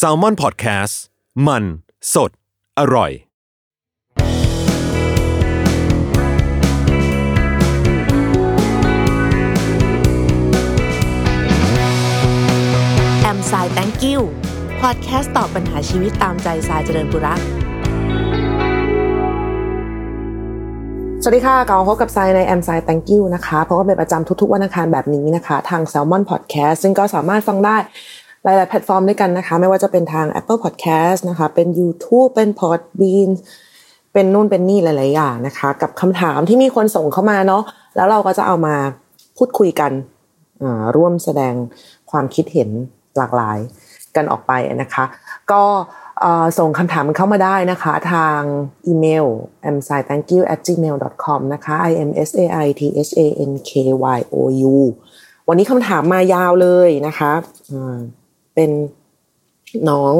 s a l ม o n PODCAST มัน สด อร่อย แอมสาย thank you พอดแคสต์ตอบปัญหาชีวิตตามใจสายเจริญบุรักสวัสดีค่ะกลับมาพบกับไซในแอมไซ thank you นะคะเพราะว่าเป็นประจำทุกๆวันอังคารแบบนี้นะคะ ทาง Salmon Podcast ซึ่งก็สามารถฟังได้ หลาย ๆ แพลตฟอร์มด้วยกันนะคะ ไม่ว่าจะเป็นทาง Apple Podcast นะคะ เป็น YouTube เป็น Podbean เป็นนู่นเป็นนี่หลาย ๆ อย่างนะคะ กับคำถามที่มีคนส่งเข้ามาเนาะแล้วเราก็จะเอามาพูดคุยกันร่วมแสดงความคิดเห็นหลากหลายกันออกไปนะคะ ก็ส่งคำถามเข้ามาได้นะคะ ทางอีเมล m s a i t h a n k y o u gmail com นะคะ i m s a i t h a n k y o u วันนี้คำถามมายาวเลยนะคะ เป็นน้อง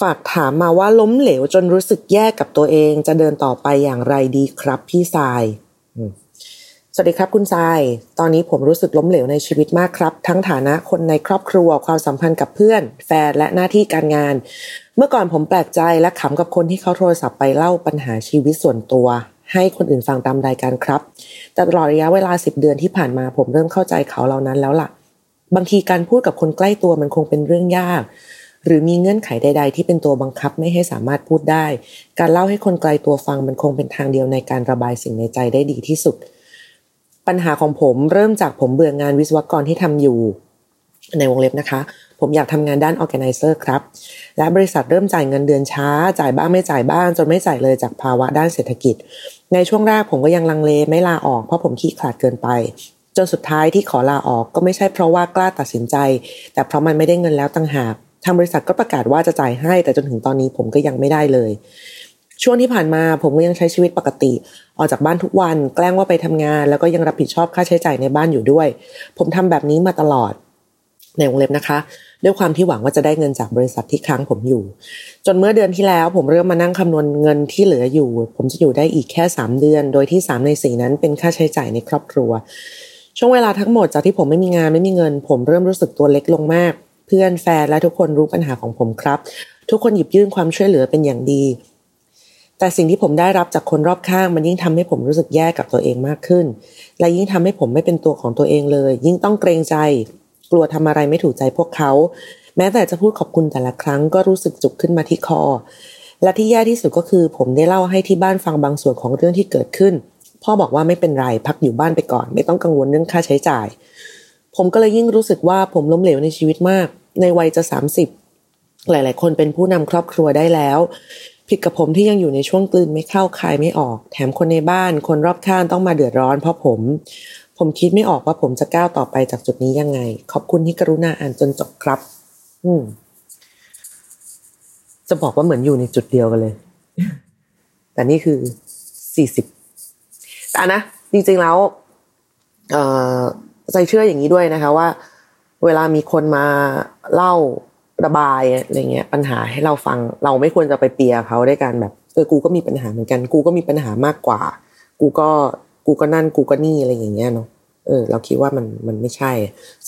ฝากถามมาว่าล้มเหลวจนรู้สึกแย่กับตัวเอง จะเดินต่อไปอย่างไรดีครับพี่ทรายสวัสดีครับคุณทราย ตอนนี้ผมรู้สึกล้มเหลวในชีวิตมากครับ ทั้งฐานะคนในครอบครัวความสัมพันธ์กับเพื่อน แฟนและหน้าที่การงาน เมื่อก่อนผมแปลกใจและขำกับคนที่เขาโทรศัพท์ไปเล่าปัญหาชีวิตส่วนตัว ให้คนอื่นฟังตามรายการครับ แต่ตลอดระยะเวลา 10 เดือนที่ผ่านมาผมเริ่มเข้าใจเขาเหล่านั้นแล้วล่ะ บางทีการพูดกับคนใกล้ตัวมันคงเป็นเรื่องยาก หรือมีเงื่อนไขใด ๆ ที่เป็นตัวบังคับไม่ให้สามารถพูดได้ การเล่าให้คนไกลตัวฟังมันคงเป็นทางเดียวในการระบายสิ่งในใจได้ดีที่สุด ปัญหาของผมเริ่มจากผมเบื่องานวิศวกรที่ทำอยู่ ในวงเล็บนะคะ ผมอยากทำงานด้าน organizer ครับ และบริษัทเริ่มจ่ายเงินเดือนช้า จ่ายบ้างไม่จ่ายบ้าง จนไม่จ่ายเลยจากภาวะด้านเศรษฐกิจ ในช่วงแรกผมก็ยังลังเลไม่ลาออกเพราะผมขี้ขลาดเกินไป จนสุดท้ายที่ขอลาออกก็ไม่ใช่เพราะว่ากล้าตัดสินใจ แต่เพราะมันไม่ได้เงินแล้วต่างหากทางบริษัทก็ประกาศว่าจะจ่ายให้ แต่จนถึงตอนนี้ผมก็ยังไม่ได้เลย ช่วงที่ผ่านมาผมก็ยังใช้ชีวิตปกติ ออกจากบ้านทุกวัน แกล้งว่าไปทำงาน แล้วก็ยังรับผิดชอบค่าใช้จ่ายในบ้านอยู่ด้วย ผมทำแบบนี้มาตลอด ในวงเล็บนะคะ ด้วยความที่หวังว่าจะได้เงินจากบริษัทที่ค้างผมอยู่ จนเมื่อเดือนที่แล้ว ผมเริ่มมานั่งคำนวณเงินที่เหลืออยู่ ผมจะอยู่ได้อีกแค่ 3 เดือน โดยที่ 3 ใน 4 นั้นเป็นค่าใช้จ่ายในครอบครัว ช่วงเวลาทั้งหมดจากที่ผมไม่มีงานไม่มีเงิน ผมเริ่มรู้สึกตัวเล็กลงมาก เพื่อนแฟนและทุกคนรู้ปัญหาของผมครับ ทุกคนหยิบยื่นความช่วยเหลือเป็นอย่างดี แต่สิ่งที่ผมได้รับจากคนรอบข้าง มันยิ่งทำให้ผมรู้สึกแย่กับตัวเองมากขึ้น และยิ่งทำให้ผมไม่เป็นตัวของตัวเองเลย ยิ่งต้องเกรงใจ กลัวทำอะไรไม่ถูกใจพวกเขา แม้แต่จะพูดขอบคุณแต่ละครั้งก็รู้สึกจุกขึ้นมาที่คอและที่แย่ที่สุดก็คือ ผมได้เล่าให้ที่บ้านฟังบางส่วนของเรื่องที่เกิดขึ้น พ่อบอกว่าไม่เป็นไรพักอยู่บ้านไปก่อน ไม่ต้องกังวลเรื่องค่าใช้จ่าย ผมก็เลยยิ่งรู้สึกว่าผมล้มเหลวในชีวิตมาก ในวัยจะ 30 หลาย ๆ คนเป็นผู้นำครอบครัวได้แล้ว ผิดกับผมที่ยังอยู่ในช่วงกลืนไม่เข้าคายไม่ออก แถมคนในบ้าน คนรอบข้างต้องมาเดือดร้อนเพราะผม ผมคิดไม่ออกว่าผมจะก้าวต่อไปจากจุดนี้ยังไง ขอบคุณที่กรุณาอ่านจนจบครับ อืมจะบอกว่าเหมือนอยู่ในจุดเดียวกันเลย แต่นี่คือสี่สิบ แต่นะจริงๆแล้วเออใจเชื่ออย่างนี้ด้วยนะคะว่า เวลามีคนมาเล่าระบายอะไรเงี้ยปัญหาให้เราฟัง เราไม่ควรจะไปเปียเขาด้วยการแบบเออกูก็มีปัญหาเหมือนกัน กูก็มีปัญหามากกว่า กูก็กูก็นั่นกูก็นี่อะไรอย่างเงี้ยเนาะเออ เราคิดว่ามันมันไม่ใช่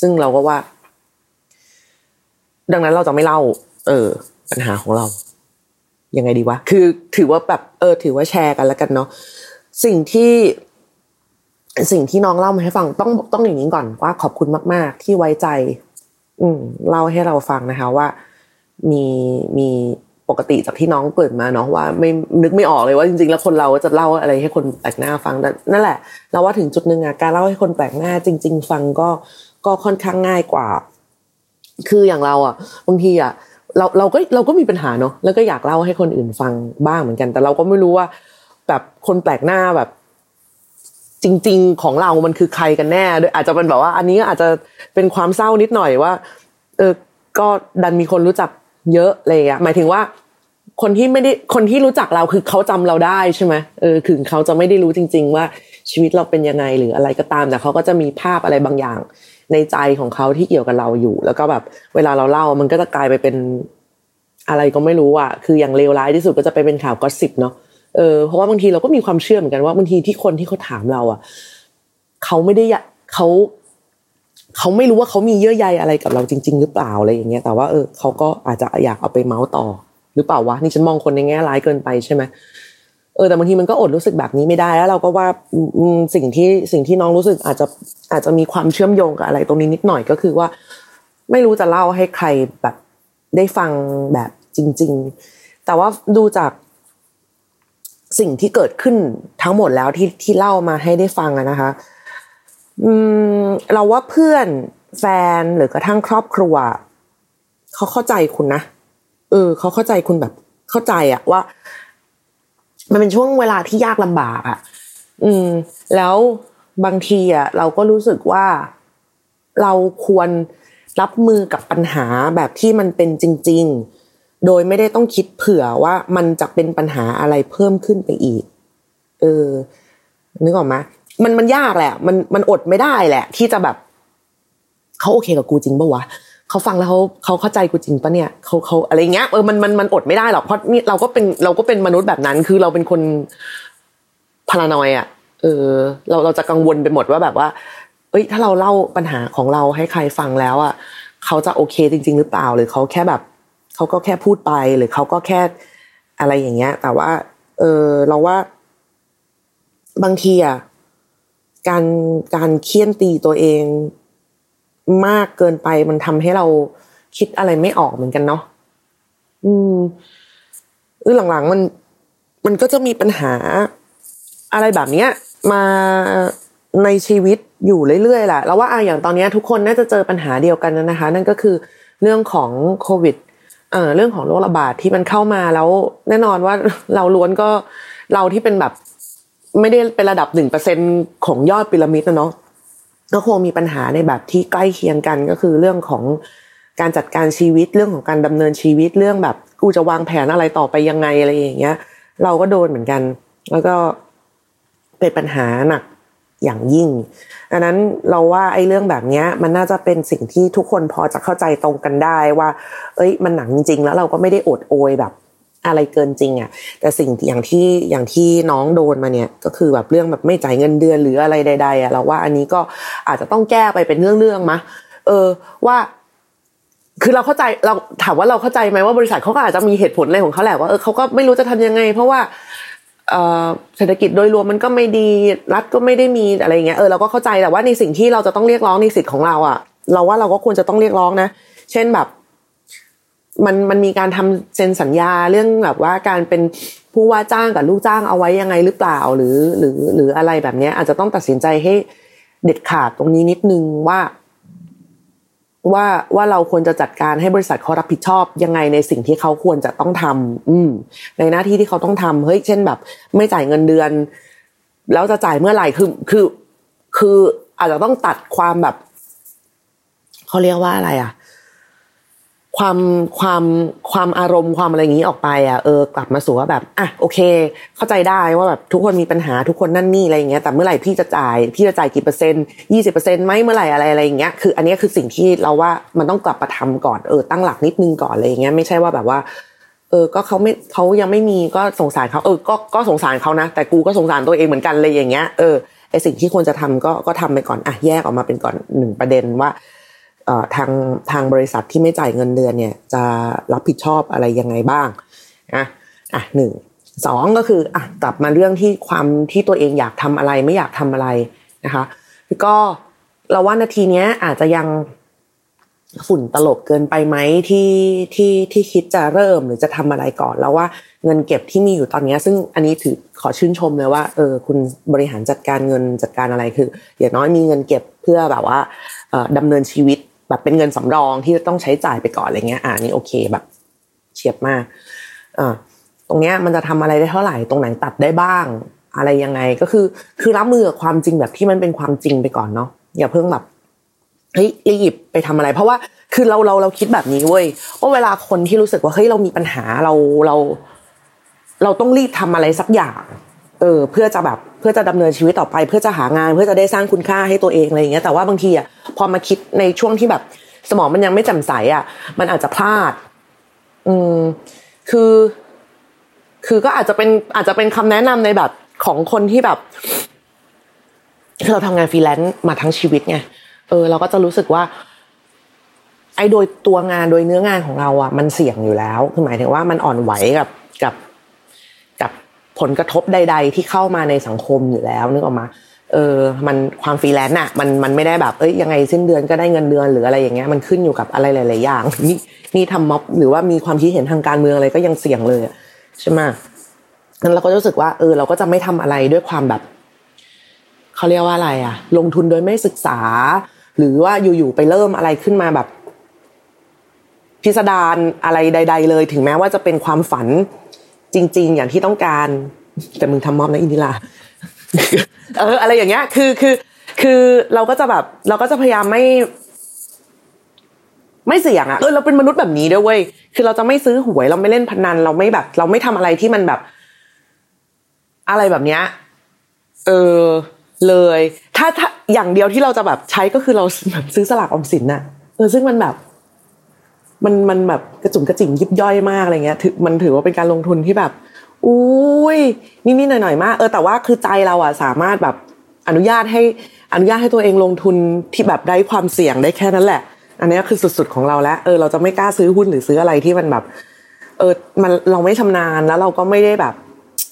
ซึ่งเราก็ว่า ดังนั้นเราจะไม่เล่า เออ ปัญหาของเรายังไงดีวะ คือถือว่าแบบเออ ถือว่าแชร์กันแล้วกันเนาะ สิ่งที่สิ่งที่น้องเล่ามาให้ฟังต้องต้องอย่างนี้ก่อนว่าขอบคุณมาก ๆ ที่ไว้ใจ อืมเล่าให้เราฟังนะคะว่า มีมีปกติจากที่น้องเปิดมาเนาะว่า ไม่นึกไม่ออกเลยว่าจริง ๆ แล้วคนเราจะเล่าอะไรให้คนแปลกหน้าฟังนั่นแหละเราว่าถึงจุดหนึ่งอะการเล่าให้คนแปลกหน้า จริง ๆ ฟังก็ก็ค่อนข้างง่ายกว่า คืออย่างเราอะบางทีอะเราเราก็เราก็มีปัญหาเนาะแล้วก็อยากเล่าให้คนอื่นฟังบ้างเหมือนกัน แต่เราก็ไม่รู้ว่า แบบคนแปลกหน้าแบบ จริง ๆ ของเรามันคือใครกันแน่ด้วยอาจจะเป็นแบบว่า อันนี้อาจจะเป็นความเศร้านิดหน่อยว่า เออก็ดันมีคนรู้จักเยอะเลยอะหมายถึงว่า คนที่ไม่ได้คนที่รู้จักเราคือเขาจำเราได้ใช่ไหมเออถึงเขาจะไม่ได้รู้จริง ๆ ว่าชีวิตเราเป็นยังไงหรืออะไรก็ตามแต่เขาก็จะมีภาพอะไรบางอย่าง ในใจของเขาที่เกี่ยวกับเราอยู่ แล้วก็แบบ เวลาเราเล่ามันก็จะกลายไปเป็นอะไรก็ไม่รู้อะ คืออย่างเลวร้ายที่สุดก็จะไปเป็นข่าวก็สิบเนาะ เออเพราะว่าบางทีเราก็มีความเชื่อเหมือนกันว่าบางทีที่คนที่เขาถามเราอะเขาไม่ได้เขาเขาไม่รู้ว่าเขามีเยื่อใยอะไรกับเราจริง ๆ หรือเปล่าอะไรอย่างเงี้ยแต่ว่าเออเขาก็อาจจะอยากเอาไปเมาส์ต่อ หรือเปล่าวะนี่ฉันมองคนในแง่ร้ายเกินไปใช่ไหมเออแต่บางทีมันก็อดรู้สึกแบบนี้ไม่ได้แล้วเราก็ว่าสิ่งที่สิ่งที่น้องรู้สึกอาจจะอาจจะมีความเชื่อมโยงกับอะไรตรงนี้นิดหน่อยก็คือว่า ไม่รู้จะเล่าให้ใครแบบได้ฟังแบบจริง ๆ แต่ว่าดูจาก สิ่งที่เกิดขึ้นทั้งหมดแล้วที่ที่เล่ามาให้ได้ฟังอะนะคะอืมเราว่าเพื่อนแฟนหรือกระทั่งครอบครัวเขาเข้าใจคุณนะเออเขาเข้าใจคุณแบบ เข้าใจอะว่า มันเป็นช่วงเวลาที่ยากลำบากอะอืม แล้วบางทีอะเราก็รู้สึกว่าเราควรรับมือกับปัญหาแบบที่มันเป็นจริง ๆ โดยไม่ได้ต้องคิดเผื่อว่ามันจะเป็นปัญหาอะไรเพิ่มขึ้นไปอีก เออ นึกออกไหมมันมันยากแหละ มันมันอดไม่ได้แหละ ที่จะแบบเขาโอเคกับกูจริงปะวะเขาฟังแล้วเขาเขาเข้าใจกูจริงปะเนี่ยเขาเขาอะไรเงี้ยเออมันมันมันอดไม่ได้หรอกเพราะนี่เราก็เป็นเราก็เป็นมนุษย์แบบนั้น คือเราเป็นคนพารานอยอะเออ เราเราจะกังวลไปหมดว่าแบบว่า เอ้ย ถ้าเราเล่าปัญหาของเราให้ใครฟังแล้วอะเขาจะโอเคจริง ๆ หรือเปล่า หรือเขาแค่แบบ เขาก็แค่พูดไปหรือเขาก็แค่อะไรอย่างเงี้ย แต่ว่า เออเราว่า บางทีอะการการเคี่ยนตีตัวเองมากเกินไปมันทำให้เราคิดอะไรไม่ออกเหมือนกันเนาะอืมเออหลังๆมัน มันก็จะมีปัญหา อะไรแบบเนี้ย มาในชีวิตอยู่เรื่อยๆแหละแล้วว่าอะอย่างตอนนี้ทุกคนน่าจะเจอปัญหาเดียวกันนะคะ นั่นก็คือเรื่องของโควิด เออเรื่องของโรคระบาดที่มันเข้ามาแล้ว แน่นอนว่าเราล้วนก็เราที่เป็นแบบไม่ได้เป็นระดับหนึ่งเปอร์เซ็นของยอดพีระมิดนะเนาะก็คงมีปัญหาในแบบที่ใกล้เคียงกันก็คือเรื่องของการจัดการชีวิตเรื่องของการดำเนินชีวิตเรื่องแบบกูจะวางแผนอะไรต่อไปยังไงอะไรอย่างเงี้ย เราก็โดนเหมือนกัน แล้วก็เป็นปัญหาหนัก อย่างยิ่งอันนั้นเราว่าไอ้เรื่องแบบนี้มันน่าจะเป็นสิ่งที่ทุกคนพอจะเข้าใจตรงกันได้ว่า เอ้ย มันหนักจริงๆแล้วเราก็ไม่ได้อดโอยแบบอะไรเกินจริงอะ่ะ แต่สิ่งอย่างที่อย่างที่น้องโดนมาเนี่ย ก็คือแบบเรื่องแบบไม่จ่ายเงินเดือนหรืออะไรใด ๆอะ่ะเราว่าอันนี้ก็อาจจะต้องแก้ไปเป็นเรื่องๆมะเออว่า คือเราเข้าใจเราถามว่าเราเข้าใจไหมว่าบริษัทเขาก็อาจจะมีเหตุผลอะไรของเขาแหละว่าเออเขาก็ไม่รู้จะทำยังไง เพราะว่า เศรษฐกิจโดยรวมมันก็ไม่ดีรัฐก็ไม่ได้มีอะไรเงี้ยเออเราก็เข้าใจแต่ว่าในสิ่งที่เราจะต้องเรียกร้องในสิทธิ์ของเราอะ่ะ เราว่าเราก็ควรจะต้องเรียกร้องนะ เช่นแบบ มันมันมีการทำเซ็นสัญญาเรื่องแบบว่าการเป็นผู้ว่าจ้างกับลูกจ้างเอาไว้ยังไงหรือเปล่าหรือหรือหรืออะไรแบบนี้อาจจะต้องตัดสินใจให้เด็ดขาดตรงนี้นิดนึงว่า ว่าว่าเราควรจะจัดการให้บริษัทเขารับผิดชอบยังไงในสิ่งที่เขาควรจะต้องทำอืม ในหน้าที่ที่เขาต้องทำเฮ้ยเช่นแบบ ไม่จ่ายเงินเดือน แล้วจะจ่ายเมื่อไหร่คือคือ คืออาจจะต้องตัดความแบบเขาเรียกว่าอะไร อะ ความความความอารมณ์ความอะไรอย่างนี้ออกไปอะเออกลับมาสู่ว่าแบบอะโอเค เข้าใจได้ว่าแบบทุกคนมีปัญหาทุกคนนั่นนี่อะไรอย่างเงี้ยแต่เมื่อไหร่พี่จะจ่ายพี่จะจ่ายกี่เปอร์เซ็นต์ยี่สิบเปอร์เซ็นต์ไหมเมื่อไหร่อะไรอะไรอย่างเงี้ยคืออันนี้คือสิ่งที่เราว่ามันต้องกลับมาทำก่อนเออตั้งหลักนิดนึงก่อนอะไรอย่างเงี้ยไม่ใช่ว่าแบบว่า เออก็เขาไม่เขายังไม่มีก็สงสารเขาเออก็ก็สงสารเขานะ แต่กูก็สงสารตัวเองเหมือนกันเลยอย่างเงี้ยเออไอสิ่งที่ควรจะทำก็ก็ทำไปก่อนอะแยกออกมาเป็นก่อนหนึ่งประเด็นว่า ทางทางบริษัทที่ไม่จ่ายเงินเดือนเนี่ยจะรับผิดชอบอะไรยังไงบ้างอะอะหนึ่งสองก็คืออะกลับมาเรื่องที่ความที่ตัวเองอยากทำอะไรไม่อยากทำอะไรนะคะก็เราว่านาทีนี้อาจจะยังฝุ่นตลบเกินไปไหมที่ที่ที่คิดจะเริ่มหรือจะทำอะไรก่อนแล้วว่าเงินเก็บที่มีอยู่ตอนนี้ ซึ่งอันนี้ถือขอชื่นชมเลยว่าเออคุณบริหารจัดการเงินจัดการอะไรคืออย่างน้อยมีเงินเก็บเพื่อแบบว่าดำเนินชีวิต แบบเป็นเงินสำรองที่จะต้องใช้จ่ายไปก่อนอะไรเงี้ยอ่านี่โอเคแบบเฉียบมากอ่าตรงเนี้ยมันจะทำอะไรได้เท่าไหร่ตรงไหนตัดได้บ้าง อะไรยังไงก็คือ คือรับมือกับความจริงแบบที่มันเป็นความจริงไปก่อนเนาะอย่าเพิ่งแบบเฮ้ยรีบไปทำอะไร เพราะว่าคือเราเราเราคิดแบบนี้เว้ยว่าเวลาคนที่รู้สึกว่าเฮ้ยเรามีปัญหาเราเรา เราต้องรีบทำอะไรสักอย่าง เออเพื่อจะแบบเพื่อจะดำเนินชีวิตต่อไป เพื่อจะหางาน เพื่อจะได้สร้างคุณค่าให้ตัวเองอะไรอย่างเงี้ยแต่ว่าบางทีอะพอมาคิดในช่วงที่แบบ สมองมันยังไม่แจ่มใสอะ มันอาจจะพลาด อืมคือ คือก็อาจจะเป็นอาจจะเป็นคำแนะนำในแบบของคนที่แบบเราทำงานฟรีแลนซ์มาทั้งชีวิตไงเออ เราก็จะรู้สึกว่า ไอ้โดยตัวงานโดยเนื้องานของเราอะ มันเสี่ยงอยู่แล้วคือหมายถึงว่ามันอ่อนไหวกับกับ ผลกระทบใด ๆ ที่เข้ามาในสังคมอยู่แล้วนึกออกปะเออมันความฟรีแลนซ์อะมันมันไม่ได้แบบเอ้ยยังไงสิ้นเดือนก็ได้เงินเดือนหรืออะไรอย่างเงี้ยมันขึ้นอยู่กับอะไรหลาย ๆ อย่าง นี่นี่ทำม็อบหรือว่ามีความคิดเห็นทางการเมืองอะไรก็ยังเสี่ยงเลยใช่ไหมนั้นเราก็รู้สึกว่า เออ เราก็จะไม่ทำอะไรด้วยความแบบเขาเรียกว่าอะไรอะลงทุนโดยไม่ศึกษา หรือว่าอยู่ ๆ ไปเริ่มอะไรขึ้นมาแบบ พิสดารอะไรใด ๆ เลย ถึงแม้ว่าจะเป็นความฝัน จริง ๆ อย่างที่ต้องการ แต่มึงทำมอบนะอินทิราเอออะไรอย่างเงี้ย คือคือคือเราก็จะแบบ เราก็จะพยายามไม่ไม่เสี่ยงอะเออเราเป็นมนุษย์แบบนี้ด้วยเว้ยคือเราจะไม่ซื้อหวยเราไม่เล่นพนัน เราไม่แบบ เราไม่ทำอะไรที่มันแบบ อะไรแบบเนี้ยเออเลย ถ้าถ้าอย่างเดียวที่เราจะแบบใช้ก็คือเราแบบซื้อสลากออมสินน่ะเออซึ่งมันแบบ มันมันแบบกระจุ่มกระจิ๋มยิบย่อยมากอะไรเงี้ยถือมันถือว่าเป็นการลงทุนที่แบบ อุ้ยนี่นี่หน่อยหน่อยมากเออแต่ว่าคือใจเราอะสามารถแบบอนุญาตให้อนุญาตให้ตัวเองลงทุนที่แบบได้ความเสี่ยงได้แค่นั้นแหละ อันนี้คือสุดๆของเราแล้วเออเราจะไม่กล้าซื้อหุ้นหรือซื้ออะไรที่มันแบบ เออมันเราไม่ชำนาญแล้วเราก็ไม่ได้แบบ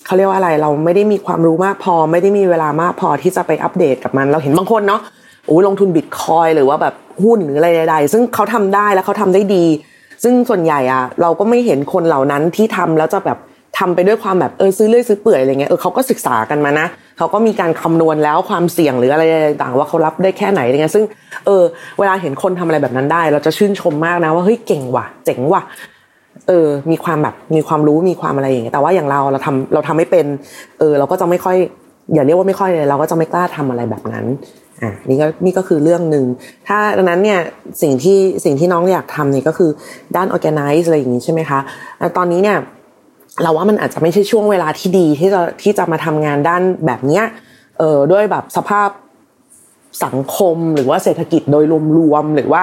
เขาเรียกว่าอะไรเราไม่ได้มีความรู้มากพอ ไม่ได้มีเวลามากพอที่จะไปอัปเดตกับมัน เราเห็นบางคนเนาะ โอ้ลงทุนบิตคอยหรือว่าแบบหุ้นหรืออะไรใดๆซึ่งเขาทำได้แล้วเขาทำได้ดี ซึ่งส่วนใหญ่อะเราก็ไม่เห็นคนเหล่านั้นที่ทำแล้วจะแบบทำไปด้วยความแบบเออซื้อเลื่อยซื้อเปื่อยอะไรเงี้ยเออเขาก็ศึกษากันมานะเขาก็มีการคำนวณแล้วความเสี่ยงหรืออะไรต่างว่าเขารับได้แค่ไหนอะไรเงี้ยซึ่งเออเวลาเห็นคนทำอะไรแบบนั้นได้ เราจะชื่นชมมากนะว่าเฮ้ยเก่งว่ะ เจ๋งว่ะเออ มีความแบบมีความรู้มีความอะไรอย่างเงี้ยแต่ว่าอย่างเราเราทำเราทำไม่เป็น เออ เราก็จะไม่ค่อย อย่าเรียกว่าไม่ค่อยเลยเราก็จะไม่กล้าทำอะไรแบบนั้น อะนี่ก็นี่ก็คือเรื่องหนึ่งถ้าดังนั้นเนี่ยสิ่งที่สิ่งที่น้องอยากทำเนี่ยก็คือด้าน organize อะไรอย่างนี้ใช่ไหมคะตอนนี้เนี่ยเราว่ามันอาจจะไม่ใช่ช่วงเวลาที่ดีที่จะที่จะมาทำงานด้านแบบเนี้ยเออด้วยแบบสภาพสังคมหรือว่าเศรษฐกิจโดยรวมๆหรือว่า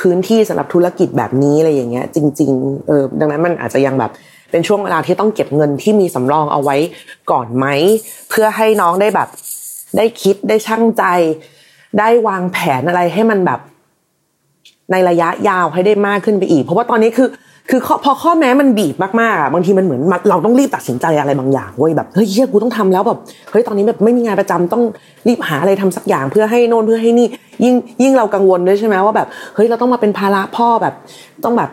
พื้นที่สำหรับธุรกิจแบบนี้อะไรอย่างเงี้ย จริงๆเออดังนั้นมันอาจจะยังแบบเป็นช่วงเวลาที่ต้องเก็บเงินที่มีสำรองเอาไว้ก่อนไหม เพื่อให้น้องได้แบบได้คิดได้ช่างใจ ได้วางแผนอะไรให้มันแบบ ในระยะยาวให้ได้มากขึ้นไปอีก เพราะว่าตอนนี้คือ คือพอข้อแม้มันบีบมากๆอะบางทีมันเหมือนเราต้องรีบตัดสินใจอะไรบางอย่างเว้ยแบบเฮ้ยเฮียกูต้องทำแล้วแบบเฮ้ยตอนนี้แบบไม่มีงานประจำต้องรีบหาอะไรทำสักอย่างเพื่อให้โน่นเพื่อให้นี่ ยิ่งยิ่งเรากังวลด้วยใช่ไหมว่าแบบเฮ้ยเราต้องมาเป็นภาระพ่อแบบต้องแบบ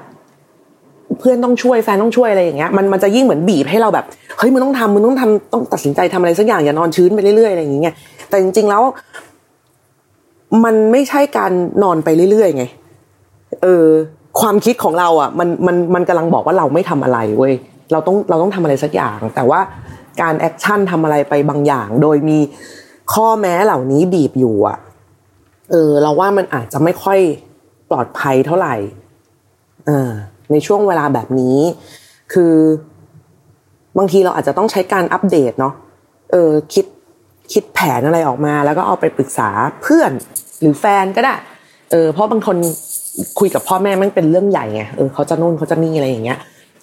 เพื่อนต้องช่วยแฟนต้องช่วยอะไรอย่างเงี้ยมันมันจะยิ่งเหมือนบีบให้เราแบบเฮ้ยมึงต้องทำมึงต้องทำต้องตัดสินใจทำอะไรสักอย่างอย่านอนอื้นไปเรื่อยๆอะไรอย่างเงี้ยแต่จริงๆแล้ว มันไม่ใช่การนอนไปเรื่อยๆไง เออ ความคิดของเราอะ มันมันมันกำลังบอกว่าเราไม่ทำอะไรเว้ยเราต้องเราต้องทำอะไรสักอย่าง แต่ว่าการ action ทำอะไรไปบางอย่าง โดยมีข้อแม้เหล่านี้บีบอยู่อะ เออ เราว่ามันอาจจะไม่ค่อยปลอดภัยเท่าไหร่เออในช่วงเวลาแบบนี้ คือบางทีเราอาจจะต้องใช้การอัปเดตเนาะเออคิดคิดแผนอะไรออกมา แล้วก็เอาไปปรึกษาเพื่อน หรือแฟนก็ได้เออเพราะบางคนคุยกับพ่อแม่มันเป็นเรื่องใหญ่ไงเออเขาจะนู่นเขาจะนี่อะไรอย่างเงี้ย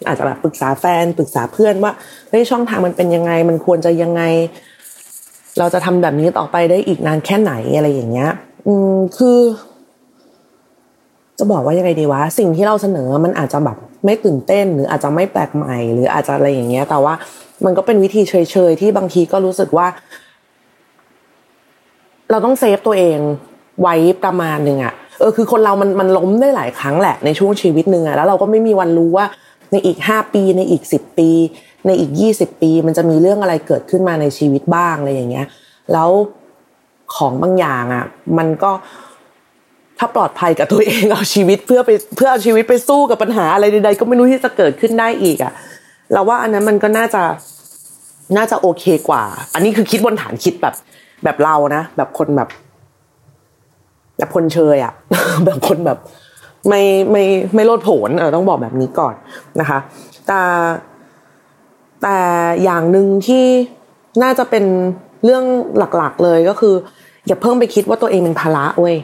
อาจจะแบบปรึกษาแฟนปรึกษาเพื่อนว่าเฮ้ยช่องทางมันเป็นยังไง มันควรจะยังไง เราจะทำแบบนี้ต่อไปได้อีกนานแค่ไหนอะไรอย่างเงี้ย อืมคือ จะบอกว่ายังไงดีวะสิ่งที่เราเสนอมันอาจจะแบบไม่ตื่นเต้น หรืออาจจะไม่แปลกใหม่ หรืออาจจะอะไรอย่างเงี้ย แต่ว่ามันก็เป็นวิธีเฉยๆที่บางทีก็รู้สึกว่า เราต้องเซฟตัวเอง ไว้ประมาณหนึ่งอะเออคือคนเรามันมันล้มได้หลายครั้งแหละในช่วงชีวิตหนึ่งอะแล้วเราก็ไม่มีวันรู้ว่าในอีกห้าปีในอีกสิบปี ในอีกยี่สิบปี มันจะมีเรื่องอะไรเกิดขึ้นมาในชีวิตบ้างอะไรอย่างเงี้ย แล้วของบางอย่างอะมันก็ถ้าปลอดภัยกับตัวเองเอาชีวิตเพื่อไปเพื่อเอาชีวิตไปสู้กับปัญหาอะไรใดๆก็ไม่รู้ที่จะเกิดขึ้นได้อีกอะเราว่าอันนั้นมันก็น่าจะน่าจะโอเคกว่า อันนี้คือคิดบนฐานคิดแบบแบบเรานะแบบคนแบบ แบบคนเชยอะแบบคนแบบไม่ไม่ไม่โลดโผนเออต้องบอกแบบนี้ก่อนนะคะ แต่แต่อย่างหนึ่งที่น่าจะเป็นเรื่องหลักๆเลยก็คือ อย่าเพิ่งไปคิดว่าตัวเองเป็นภาระเว้ย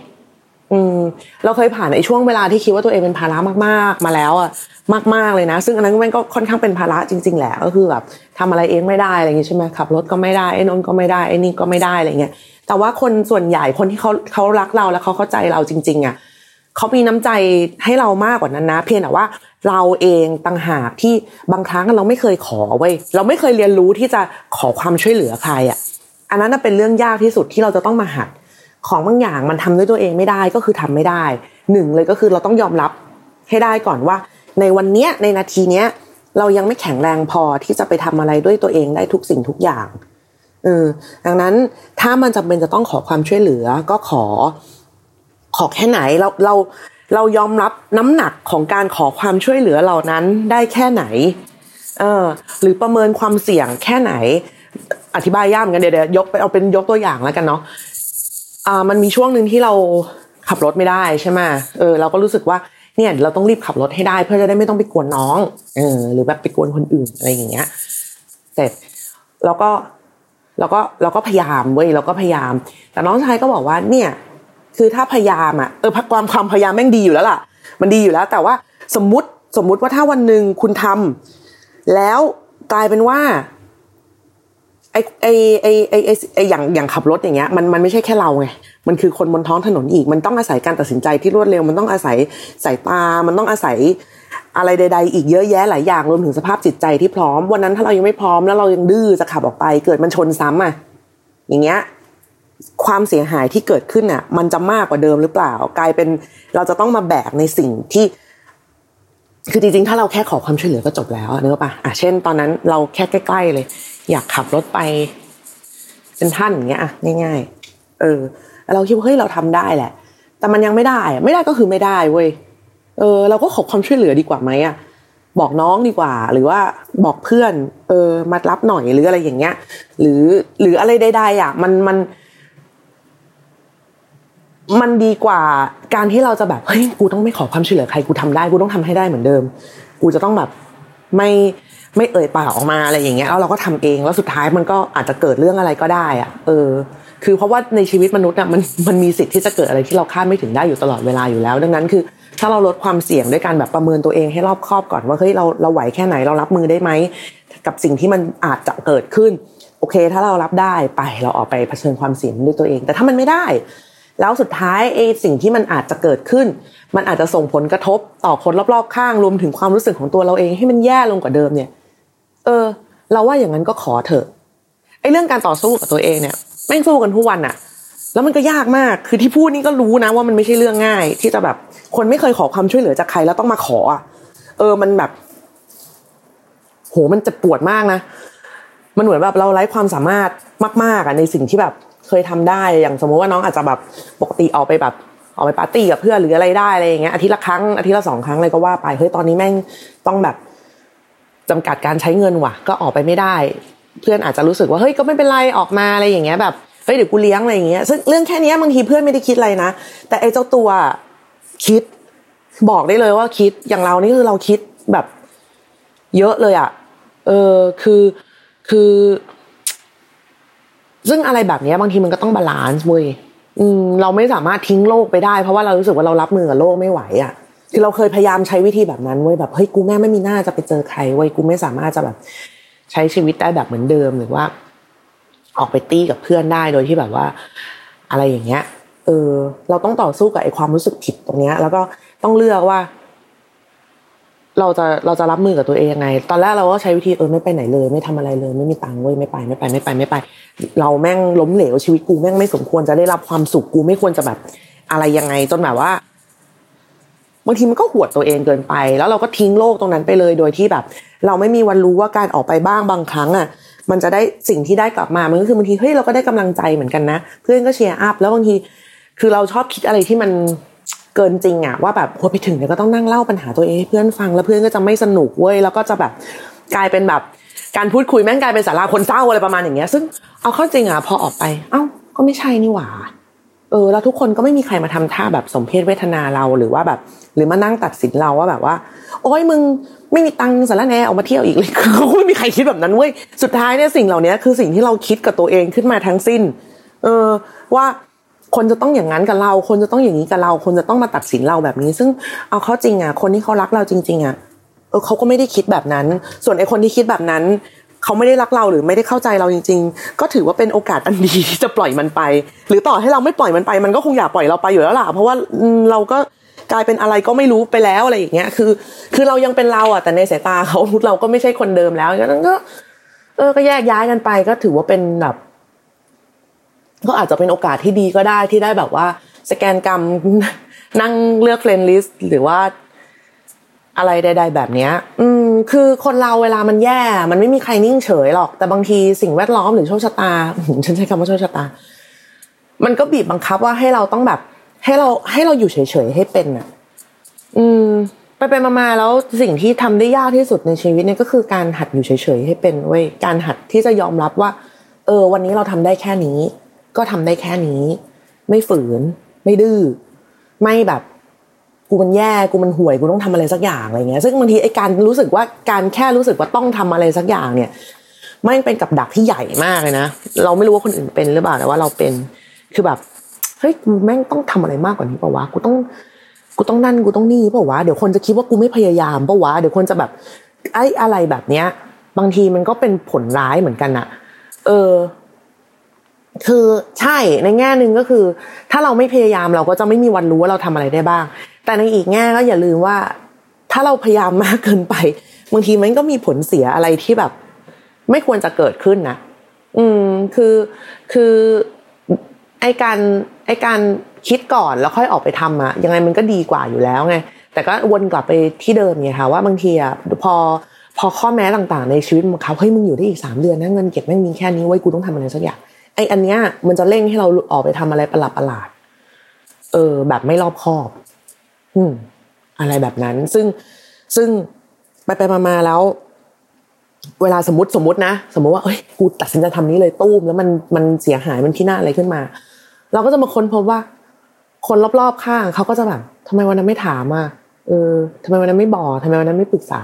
อืมเราเคยผ่านในช่วงเวลาที่คิดว่าตัวเองเป็นภาระมากๆ มาแล้วอะมาก ๆเลยนะ ซึ่งอันนั้นแมันก็ค่อนข้างเป็นภาระจริง ๆ แหละก็คือแบบทำอะไรเองไม่ได้อะไรอย่างงี้ใช่ไหมขับรถก็ไม่ได้ไอ้นนก็ไม่ได้ไอ้นี่ก็ไม่ได้อะไรเงี้ย แต่ว่าคนส่วนใหญ่คนที่เขาเขารักเราแล้วเขาเข้าใจเราจริง ๆอะเขามีน้ำใจให้เรามากกว่านั้นนะ เพียงแต่ว่าเราเองต่างหากที่บางครั้งเราไม่เคยขอเว้ยเราไม่เคยเรียนรู้ที่จะขอความช่วยเหลือใครอะอันนั้นเป็นเรื่องยากที่สุดที่เราจะต้องมาหัดของบางอย่างมันทำด้วยตัวเองไม่ได้ก็คือทำไม่ได้หนึ่งเลยก็คือเราต้องยอมรับให้ได้ก่อนว่า ในวันเนี้ยในนาทีเนี้ยเรายังไม่แข็งแรงพอที่จะไปทำอะไรด้วยตัวเองได้ทุกสิ่งทุกอย่าง เออดังนั้นถ้ามันจำเป็นจะต้องขอความช่วยเหลือ ก็ขอ ขอแค่ไหนเราเราเรายอมรับน้ำหนักของการขอความช่วยเหลือเหล่านั้นได้แค่ไหน เออ หรือประเมินความเสี่ยงแค่ไหน อธิบายยากเหมือนกันเดี๋ยวเดี๋ยวยกไปเอาเป็นยกตัวอย่างแล้วกันเนาะอ่ามันมีช่วงหนึ่งที่เราขับรถไม่ได้ใช่ไหมเออเราก็รู้สึกว่าเนี่ยเราต้องรีบขับรถให้ได้ เพื่อจะได้ไม่ต้องไปกวนน้องเออหรือแบบไปกวนคนอื่นอะไรอย่างเงี้ยเสร็จแล้วก็ เราก็เราก็พยายามเว้ยเราก็พยายาม แต่น้องชายก็บอกว่าเนี่ย คือถ้าพยายามอะเออความความพยายามแม่งดีอยู่แล้วล่ะ มันดีอยู่แล้ว แต่ว่าสมมติสมมุติว่าถ้าวันหนึ่งคุณทำแล้วกลายเป็นว่าไอไอไอไอไออย่างอย่างขับรถอย่างเงี้ยมันมันไม่ใช่แค่เราไงมันคือคนบนท้องถนนอีก มันต้องอาศัยการตัดสินใจที่รวดเร็ว มันต้องอาศัยสายตา มันต้องอาศัย อะไรใด ๆ อีกเยอะแยะหลายอย่างรวมถึงสภาพจิตใจที่พร้อม วันนั้นถ้าเรายังไม่พร้อมแล้วเรายังดื้อจะขับออกไป เกิดมันชนซ้ำอะอย่างเงี้ยความเสียหายที่เกิดขึ้นอะ มันจะมากกว่าเดิมหรือเปล่า กลายเป็นเราจะต้องมาแบกในสิ่งที่ คือจริงๆ ถ้าเราแค่ขอความช่วยเหลือก็จบแล้วเนื้อปะอะเช่น ตอนนั้นเราแค่ใกล้ๆเลย อยากขับรถไปเป็นท่านอย่างเงี้ยอะง่ายๆ เออเราคิดว่าเฮ้ยเราทำได้แหละ แต่มันยังไม่ได้อะไม่ได้ก็คือไม่ได้เว้ย เออเราก็ขอความช่วยเหลือดีกว่าไหมอะบอกน้องดีกว่า หรือว่าบอกเพื่อน เออมารับหน่อยหรืออะไรอย่างเงี้ย หรือหรืออะไรใดๆอะ มันมัน มันดีกว่าการที่เราจะแบบเฮ้ยกูต้องไม่ขอความช่วยเหลือใครกูทำได้กูต้องทำให้ได้เหมือนเดิม กูจะต้องแบบไม่ไม่เอ่ยปากออกมาอะไรอย่างเงี้ยแล้วเราก็ทำเองแล้วสุดท้ายมันก็อาจจะเกิดเรื่องอะไรก็ได้อะเออ คือเพราะว่าในชีวิตมนุษย์อะมันมันมีสิทธิ์ที่จะเกิดอะไรที่เราคาดไม่ถึงได้อยู่ตลอดเวลาอยู่แล้ว ดังนั้นคือ ถ้าเราลดความเสี่ยงด้วยการแบบประเมินตัวเองให้รอบคอบก่อนว่าเฮ้ยเราเราไหวแค่ไหนเรารับมือได้ไหมกับสิ่งที่มันอาจจะเกิดขึ้น โอเค ถ้าเรารับได้ไปเราออกไปเผชิญความเสี่ยงด้วยตัวเอง แต่ถ้ามันไม่ได้ แล้วสุดท้ายไอ้สิ่งที่มันอาจจะเกิดขึ้น มันอาจจะส่งผลกระทบต่อคนรอบๆ ข้างรวมถึงความรู้สึกของตัวเราเองให้มันแย่ลงกว่าเดิมเนี่ย เออ เราว่าอย่างนั้นก็ขอเถอะไอ้เรื่องการต่อสู้กับตัวเองเนี่ยแม่งสู้กันทุกวันอะแล้วมันก็ยากมากคือที่พูดนี่ก็รู้นะว่ามันไม่ใช่เรื่องง่ายที่จะแบบ คนไม่เคยขอความช่วยเหลือจากใครแล้วต้องมาขออะเออมันแบบ โหมันจะปวดมากนะมันเหมือนแบบเราไร้ความสามารถมาก ๆอะในสิ่งที่แบบเคยทำได้อย่างสมมติว่าน้องอาจจะแบบปกติออกไปแบบออกไปปาร์ตี้กับเพื่อนหรืออะไรได้อะไรอย่างเงี้ยอาทิตย์ละครั้งอาทิตย์ละสองครั้งอะไรก็ว่าไปเฮ้ยตอนนี้แม่งต้องแบบจำกัดการใช้เงินว่ะ ก็ออกไปไม่ได้ เพื่อนอาจจะรู้สึกว่าเฮ้ยก็ไม่เป็นไรออกมาอะไรอย่างเงี้ยแบบเฮ้ยเดี๋ยวกูเลี้ยงอะไรอย่างเงี้ยซึ่งเรื่องแค่นี้บางทีเพื่อนไม่ได้คิดอะไรนะแต่ไอ้เจ้าตัว คิด บอกได้เลยว่าคิดอย่างเรานี่คือเราคิดแบบ เยอะเลยอะ เออคือคือ ซึ่งอะไรแบบนี้บางทีมันก็ต้อง balance เว้ยอืมเราไม่สามารถทิ้งโลกไปได้เพราะว่าเรารู้สึกว่าเรารับมือกับโลกไม่ไหวอะคือเราเคยพยายามใช้วิธีแบบนั้นเว้ยแบบเฮ้ยกูแม่ไม่มีหน้าจะไปเจอใครเว้ยกูไม่สามารถจะแบบ ใช้ชีวิตได้แบบเหมือนเดิมหรือว่า ออกไปตี้กับเพื่อนได้โดยที่แบบว่า อะไรอย่างเงี้ย เออเราต้องต่อสู้กับไอ้ความรู้สึกผิดตรงเนี้ย แล้วก็ต้องเลือกว่า เราจะเราจะรับมือกับตัวเองยังไง ตอนแรกเราก็ใช้วิธีเออไม่ไปไหนเลย ไม่ทำอะไรเลย ไม่มีตังค์เว้ยไม่ไปไม่ไปไม่ไปไม่ไป เราแม่งล้มเหลวชีวิตกูแม่งไม่สมควรจะได้รับความสุขกูไม่ควรจะแบบอะไรยังไง จนแบบว่าบางทีมันก็หวดตัวเองเกินไป แล้วเราก็ทิ้งโลกตรงนั้นไปเลยโดยที่แบบ เราไม่มีวันรู้ว่าการออกไปบ้างบางครั้งอะมันจะได้สิ่งที่ได้กลับมา มันก็คือบางทีเฮ้ยเราก็ได้กำลังใจเหมือนกันนะ เพื่อนก็ cheer up แล้วบางที คือเราชอบคิดอะไรที่มันเกินจริงอะว่าแบบพอไปถึงเนี่ยก็ต้องนั่งเล่าปัญหาตัวเองให้เพื่อนฟังแล้วเพื่อนก็จะไม่สนุกเว้ยแล้วก็จะแบบกลายเป็นแบบการพูดคุยแม่งกลายเป็นศาลาคนเศร้าอะไรประมาณอย่างเงี้ย ซึ่งเอาเข้าจริงอะพอออกไป เอ้าก็ไม่ใช่นี่หว่าเออแล้วทุกคนก็ไม่มีใครมาทำท่าแบบสมเพศเวทนาเราหรือว่าแบบ หรือมานั่งตัดสินเราว่าแบบว่า โอ้ยมึงไม่มีตังค์สารแน่ออกมาเที่ยวอีกเลยคือไม่มีใครคิดแบบนั้นเว้ยสุดท้ายเนี่ยสิ่งเหล่านี้คือสิ่งที่เราคิดกับตัวเองขึ้นมาทั้งสิ้น เออว่า คนจะต้องอย่างนั้นกับเรา คนจะต้องอย่างนี้กับเรา คนจะต้องมาตัดสินเราแบบนี้ ซึ่งเอาเข้าจริงอะ คนที่เขารักเราจริง ๆอะเออเขาก็ไม่ได้คิดแบบนั้น ส่วนไอ้คนที่คิดแบบนั้น เขาไม่ได้รักเราหรือไม่ได้เข้าใจเราจริง ๆ ก็ถือว่าเป็นโอกาสอันดีที่จะปล่อยมันไป หรือต่อให้เราไม่ปล่อยมันไป มันก็คงอยากปล่อยเราไปอยู่แล้วล่ะ เพราะว่าเราก็กลายเป็นอะไรก็ไม่รู้ไปแล้วอะไรอย่างเงี้ย คือ คือเรายังเป็นเราอะ แต่ในสายตาเขาเราก็ไม่ใช่คนเดิมแล้วนั้นก็ เออ ก็แยกย้ายกันไป ก็ถือว่าเป็นแบบ ก็อาจจะเป็นโอกาสที่ดีก็ได้ที่ได้แบบว่า สแกนกรรมนั่งเลือก friend list หรือว่าอะไรใด ๆ แบบเนี้ย อืม คือคนเราเวลามันแย่ มันไม่มีใครนิ่งเฉยหรอก แต่บางทีสิ่งแวดล้อมหรือโชคชะตา ฉันใช้คำว่าโชคชะตา มันก็บีบบังคับว่าให้เราต้องแบบ ให้เราให้เราอยู่เฉยๆให้เป็นอะ อืม ไปไปมาๆแล้วสิ่งที่ทำได้ยากที่สุดในชีวิตเนี่ยก็คือการหัดอยู่เฉยๆให้เป็นเว้ย การหัดที่จะยอมรับว่า เออ วันนี้เราทำได้แค่นี้ ก็ทำได้แค่นี้ ไม่ฝืน ไม่ดื้อไม่แบบกูมันแย่กูมันห่วยกูต้องทำอะไรสักอย่างอะไรเงี้ยซึ่งบางทีไอ้การรู้สึกว่าการแค่รู้สึกว่าต้องทำอะไรสักอย่างเนี่ยไม่เป็นกับดักที่ใหญ่มากเลยนะเราไม่รู้ว่าคนอื่นเป็นหรือเปล่าแต่ว่าเราเป็นคือแบบเฮ้ยกูแม่งต้องทำอะไรมากกว่านี้ปะวะกูต้องกูต้องนั่นกูต้องนี่ปะวะเดี๋ยวคนจะคิดว่ากูไม่พยายามปะวะเดี๋ยวคนจะแบบไอ้อะไรแบบเนี้ย บางทีมันก็เป็นผลร้ายเหมือนกันอะเออ คือใช่ในแง่หนึ่งก็คือ ถ้าเราไม่พยายามเราก็จะไม่มีวันรู้ว่าเราทำอะไรได้บ้าง แต่ในอีกแง่ก็อย่าลืมว่า ถ้าเราพยายามมากเกินไปบางทีมันก็มีผลเสียอะไรที่แบบ ไม่ควรจะเกิดขึ้นนะอืมคือคือไอการไอการคิดก่อนแล้วค่อยออกไปทำอะยังไงมันก็ดีกว่าอยู่แล้วไงแต่ก็วนกลับไปที่เดิมไงค่ะว่าบางทีอะพอพอข้อแม้ต่างๆ ในชีวิตมันเขาเฮ้ยมึงอยู่ได้อีกสามเดือนนะเงินเก็บแม่งมีแค่นี้ไว้กูต้องทำอะไรสักอย่าง ไออันเนี้ยมันจะเร่งให้เราออกไปทำอะไรประหลาดประหลาดเออ แบบไม่รอบคอบ อืม อะไรแบบนั้น ซึ่งซึ่งไปไปมาแล้ว เวลาสมมติสมมตินะสมมติว่าเอ้ยกูตัดสินใจทำนี้เลยตู้มแล้วมันมันเสียหายมันที่หน้าอะไรขึ้นมา เราก็จะมาค้นพบว่า คนรอบๆข้างเขาก็จะแบบทำไมวันนั้นไม่ถามอะเออทำไมวันนั้นไม่บอกทำไมวันนั้นไม่ปรึกษา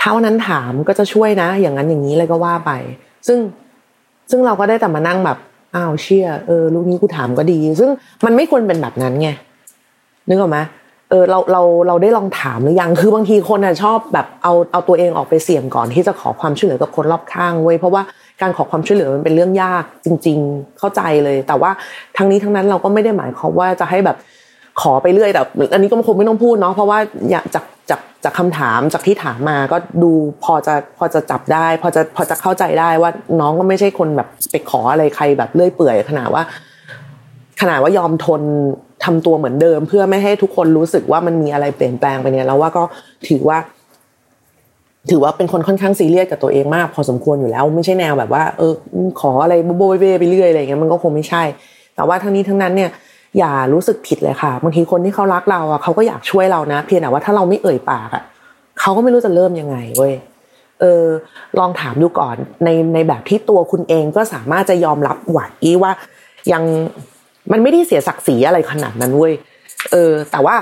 ถ้าวันนั้นถามก็จะช่วยนะ อย่างนั้นอย่างนี้เลยก็ว่าไป ซึ่ง ซึ่งเราก็ได้แต่มานั่งแบบอ้าวเชี่ยเออลูกนี้กูถามก็ดี ซึ่งมันไม่ควรเป็นแบบนั้นไงนึกออกไหมเออเราเราเราได้ลองถามหรือยังคือบางทีคนอะชอบแบบเอาเอาตัวเองออกไปเสี่ยงก่อนที่จะขอความช่วยเหลือกับคนรอบข้างเว้ยเพราะว่าการขอความช่วยเหลือมันเป็นเรื่องยากจริง ๆ เข้าใจเลย แต่ว่าทั้งนี้ทั้งนั้นเราก็ไม่ได้หมายความว่าจะให้แบบ ขอไปเรื่อยแต่อันนี้ก็คงไม่ต้องพูดเนาะเพราะว่าอยากจากจากจากคำถามจากที่ถามมาก็ดูพอจะพอจะจับได้ พอจะพอจะเข้าใจได้ว่าน้องก็ไม่ใช่คนแบบไปขออะไรใครแบบเลื่อยเปื่อยขนาดว่า ขนาดว่ายอมทนทำตัวเหมือนเดิม เพื่อไม่ให้ทุกคนรู้สึกว่ามันมีอะไรเปลี่ยนแปลงไปเนี่ยแล้วว่าก็ถือว่า ถือว่าเป็นคนค่อนข้างซีเรียสกับตัวเองมาก พอสมควรอยู่แล้ว ไม่ใช่แนวแบบว่า เออขออะไรโบโบเบ้ไปเรื่อยอะไรเงี้ยมันก็คงไม่ใช่ แต่ว่าทั้งนี้ทั้งนั้นเนี่ย อย่ารู้สึกผิดเลยค่ะบางทีคนที่เขารักเราอะเขาก็อยากช่วยเรานะ เพียงแต่ว่าถ้าเราไม่เอ่ยปากอะเขาก็ไม่รู้จะเริ่มยังไงเว้ยเออลองถามดูก่อนในในแบบที่ตัวคุณเองก็สามารถจะยอมรับไหวว่ายังมันไม่ได้เสียศักดิ์ศรีอะไรขนาดนั้นเว้ยเออ แต่ว่า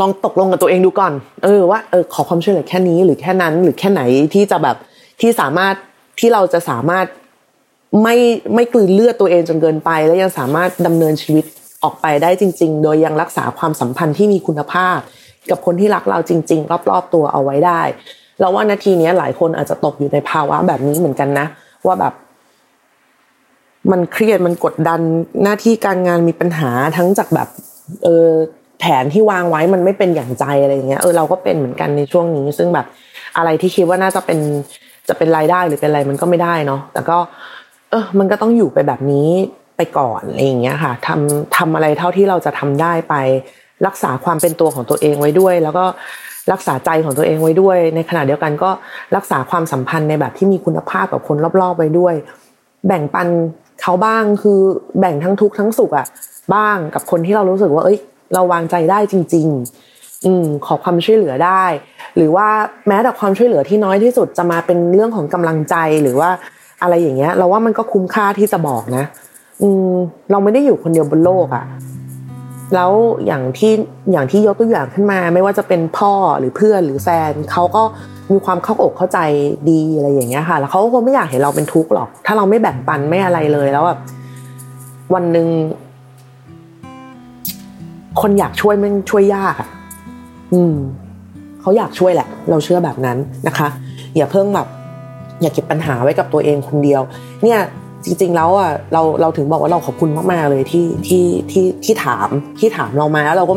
ลองตกลงกับตัวเองดูก่อน เออว่าเออขอความช่วยเหลือแค่นี้หรือแค่นั้น หรือแค่ไหนที่จะแบบที่สามารถที่เราจะสามารถไม่ไม่กลืนเลือดตัวเองจนเกินไป แล้วยังสามารถดำเนินชีวิต ออกไปได้จริง ๆ โดยยังรักษาความสัมพันธ์ที่มีคุณภาพ กับคนที่รักเราจริง ๆ รอบๆตัวเอาไว้ได้เราว่านาทีนี้หลายคนอาจจะตกอยู่ในภาวะแบบนี้เหมือนกันนะ ว่าแบบ มันเครียดมันกดดันหน้าที่การงานมีปัญหาทั้งจากแบบ เออแผนที่วางไว้มันไม่เป็นอย่างใจอะไรอย่างเงี้ยเออเราก็เป็นเหมือนกันในช่วงนี้ ซึ่งแบบอะไรที่คิดว่าน่าจะเป็นจะเป็นรายได้หรือเป็นอะไรมันก็ไม่ได้เนาะแต่ก็ เออมันก็ต้องอยู่ไปแบบนี้ ไปก่อนอะไรอย่างเงี้ยค่ะทำทำอะไรเท่าที่เราจะทำได้ไป รักษาความเป็นตัวของตัวเองไว้ด้วย แล้วก็รักษาใจของตัวเองไว้ด้วย ในขณะเดียวกันก็รักษาความสัมพันธ์ในแบบที่มีคุณภาพกับคนรอบๆไว้ด้วย แบ่งปันเขาบ้างคือแบ่งทั้งทุกข์ทั้งสุขอะบ้างกับคนที่เรารู้สึกว่า เอ้ย เราวางใจได้จริง ๆ อืมขอความช่วยเหลือได้ หรือว่าแม้แต่ความช่วยเหลือที่น้อยที่สุดจะมาเป็นเรื่องของกำลังใจหรือว่าอะไรอย่างเงี้ย เราว่ามันก็คุ้มค่าที่จะบอกนะ อืมเราไม่ได้อยู่คนเดียวบนโลกอะแล้วอย่างที่อย่างที่ยกตัวอย่างขึ้นมา ไม่ว่าจะเป็นพ่อหรือเพื่อนหรือแฟนเขาก็มีความเข้าอกเข้าใจดีอะไรอย่างเงี้ยค่ะ แล้วเขาก็ไม่อยากเห็นเราเป็นทุกข์หรอก ถ้าเราไม่แบ่งปันไม่อะไรเลยแล้วแบบวันหนึ่งคนอยากช่วยมันช่วยยากอะอืมเขาอยากช่วยแหละ เราเชื่อแบบนั้นนะคะ อย่าเพิ่งแบบ อย่าเก็บปัญหาไว้กับตัวเองคนเดียว เนี่ย จริงๆแล้วอะเราเราถึงบอกว่าเราขอบคุณมากๆเลยที่ที่ที่ที่ถามที่ถามเรามาแล้วเราก็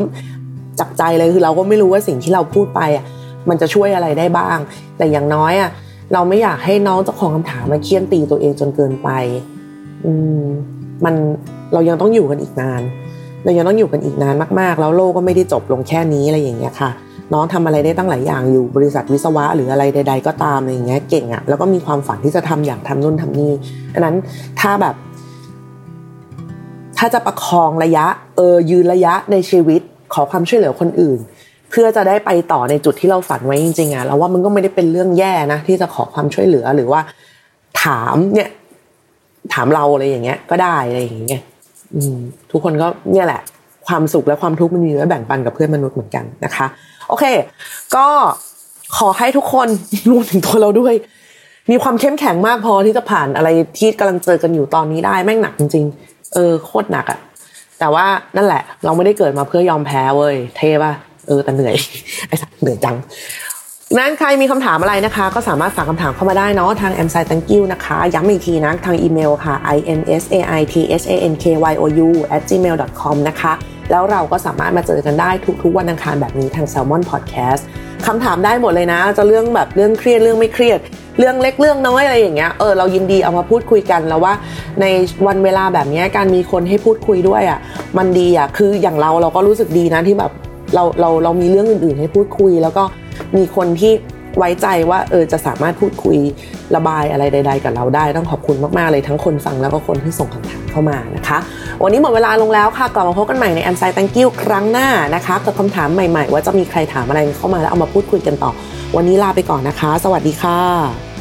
จับใจเลยคือเราก็ไม่รู้ว่าสิ่งที่เราพูดไปอะมันจะช่วยอะไรได้บ้าง แต่อย่างน้อยอะเราไม่อยากให้น้องเจ้าของคำถามมาเคี่ยนตีตัวเองจนเกินไป อืมมันเรายังต้องอยู่กันอีกนาน เรายังต้องอยู่กันอีกนานมากๆ แล้วโลกก็ไม่ได้จบลงแค่นี้อะไรอย่างเงี้ยค่ะ น้องทำอะไรได้ตั้งหลายอย่างอยู่บริษัทวิศวะหรืออะไรใด ๆ ก็ตามอะไรอย่างเงี้ยเก่งอะ่ะแล้วก็มีความฝันที่จะทำอย่างทำนู่นทำนี่อันนั้นถ้าแบบ ถ้าจะประคองระยะ เออยืนระยะในชีวิตขอความช่วยเหลือคนอื่น เพื่อจะได้ไปต่อในจุดที่เราฝันไว้จริงๆอะ่ะแล้วว่ามันก็ไม่ได้เป็นเรื่องแย่นะที่จะขอความช่วยเหลือหรือว่า ถามเนี่ย ถามเราอะไรอย่างเงี้ย ก็ได้อะไรอย่างเงี้ยทุกคนก็เนี่ยแหละความสุขและความทุกข์มันมีไว้แบ่งปันกับเพื่อนมนุษย์เหมือนกันนะคะ โอเค ก็ขอให้ทุกคนรวมถึงตัวเราด้วย มีความเข้มแข็งมากพอที่จะผ่านอะไรที่กำลังเจอกันอยู่ตอนนี้ได้แม่งหนักจริงๆเออโคตรหนักอะแต่ว่านั่นแหละ เราไม่ได้เกิดมาเพื่อยอมแพ้เว้ยเท่ป่ะเออแต่เหนื่อยไอ้สัสเหนื่อยจังนั้นใครมีคำถามอะไรนะคะ ก็สามารถฝากคำถามเข้ามาได้เนาะทาง m s i t h a n k you นะคะ ย้ำอีกทีนะ ทางอีเมลค่ะ i n s a i t h a n k y o u at gmail com นะคะ แล้วเราก็สามารถมาเจอกันได้ทุกๆวันอังคารแบบนี้ทาง Salmon Podcast คำถามได้หมดเลยนะ จะเรื่องแบบเรื่องเครียดเรื่องไม่เครียด เรื่องเล็กเรื่องน้อยอะไรอย่างเงี้ยเออเรายินดีเอามาพูดคุยกันแล้วว่า ในวันเวลาแบบนี้การมีคนให้พูดคุยด้วยอะมันดีอะคืออย่างเราเราก็รู้สึกดีนะที่แบบเราเราเรามีเรื่องอื่นๆ ให้พูดคุย แล้วก็มีคนที่ไว้ใจว่าเออจะสามารถพูดคุยระบายอะไรใด ๆ กับเราได้ ต้องขอบคุณมากๆเลยทั้งคนฟังแล้วก็คนที่ส่งคำถาม เข้ามานะคะ วันนี้หมดเวลาลงแล้วค่ะ กลับมาพบกันใหม่ในแอมไซต์ตังกิ้วครั้งหน้านะคะกับคำถามใหม่ ๆ ว่าจะมีใครถามอะไรเข้ามาแล้วเอามาพูดคุยกันต่อ วันนี้ลาไปก่อนนะคะ สวัสดีค่ะ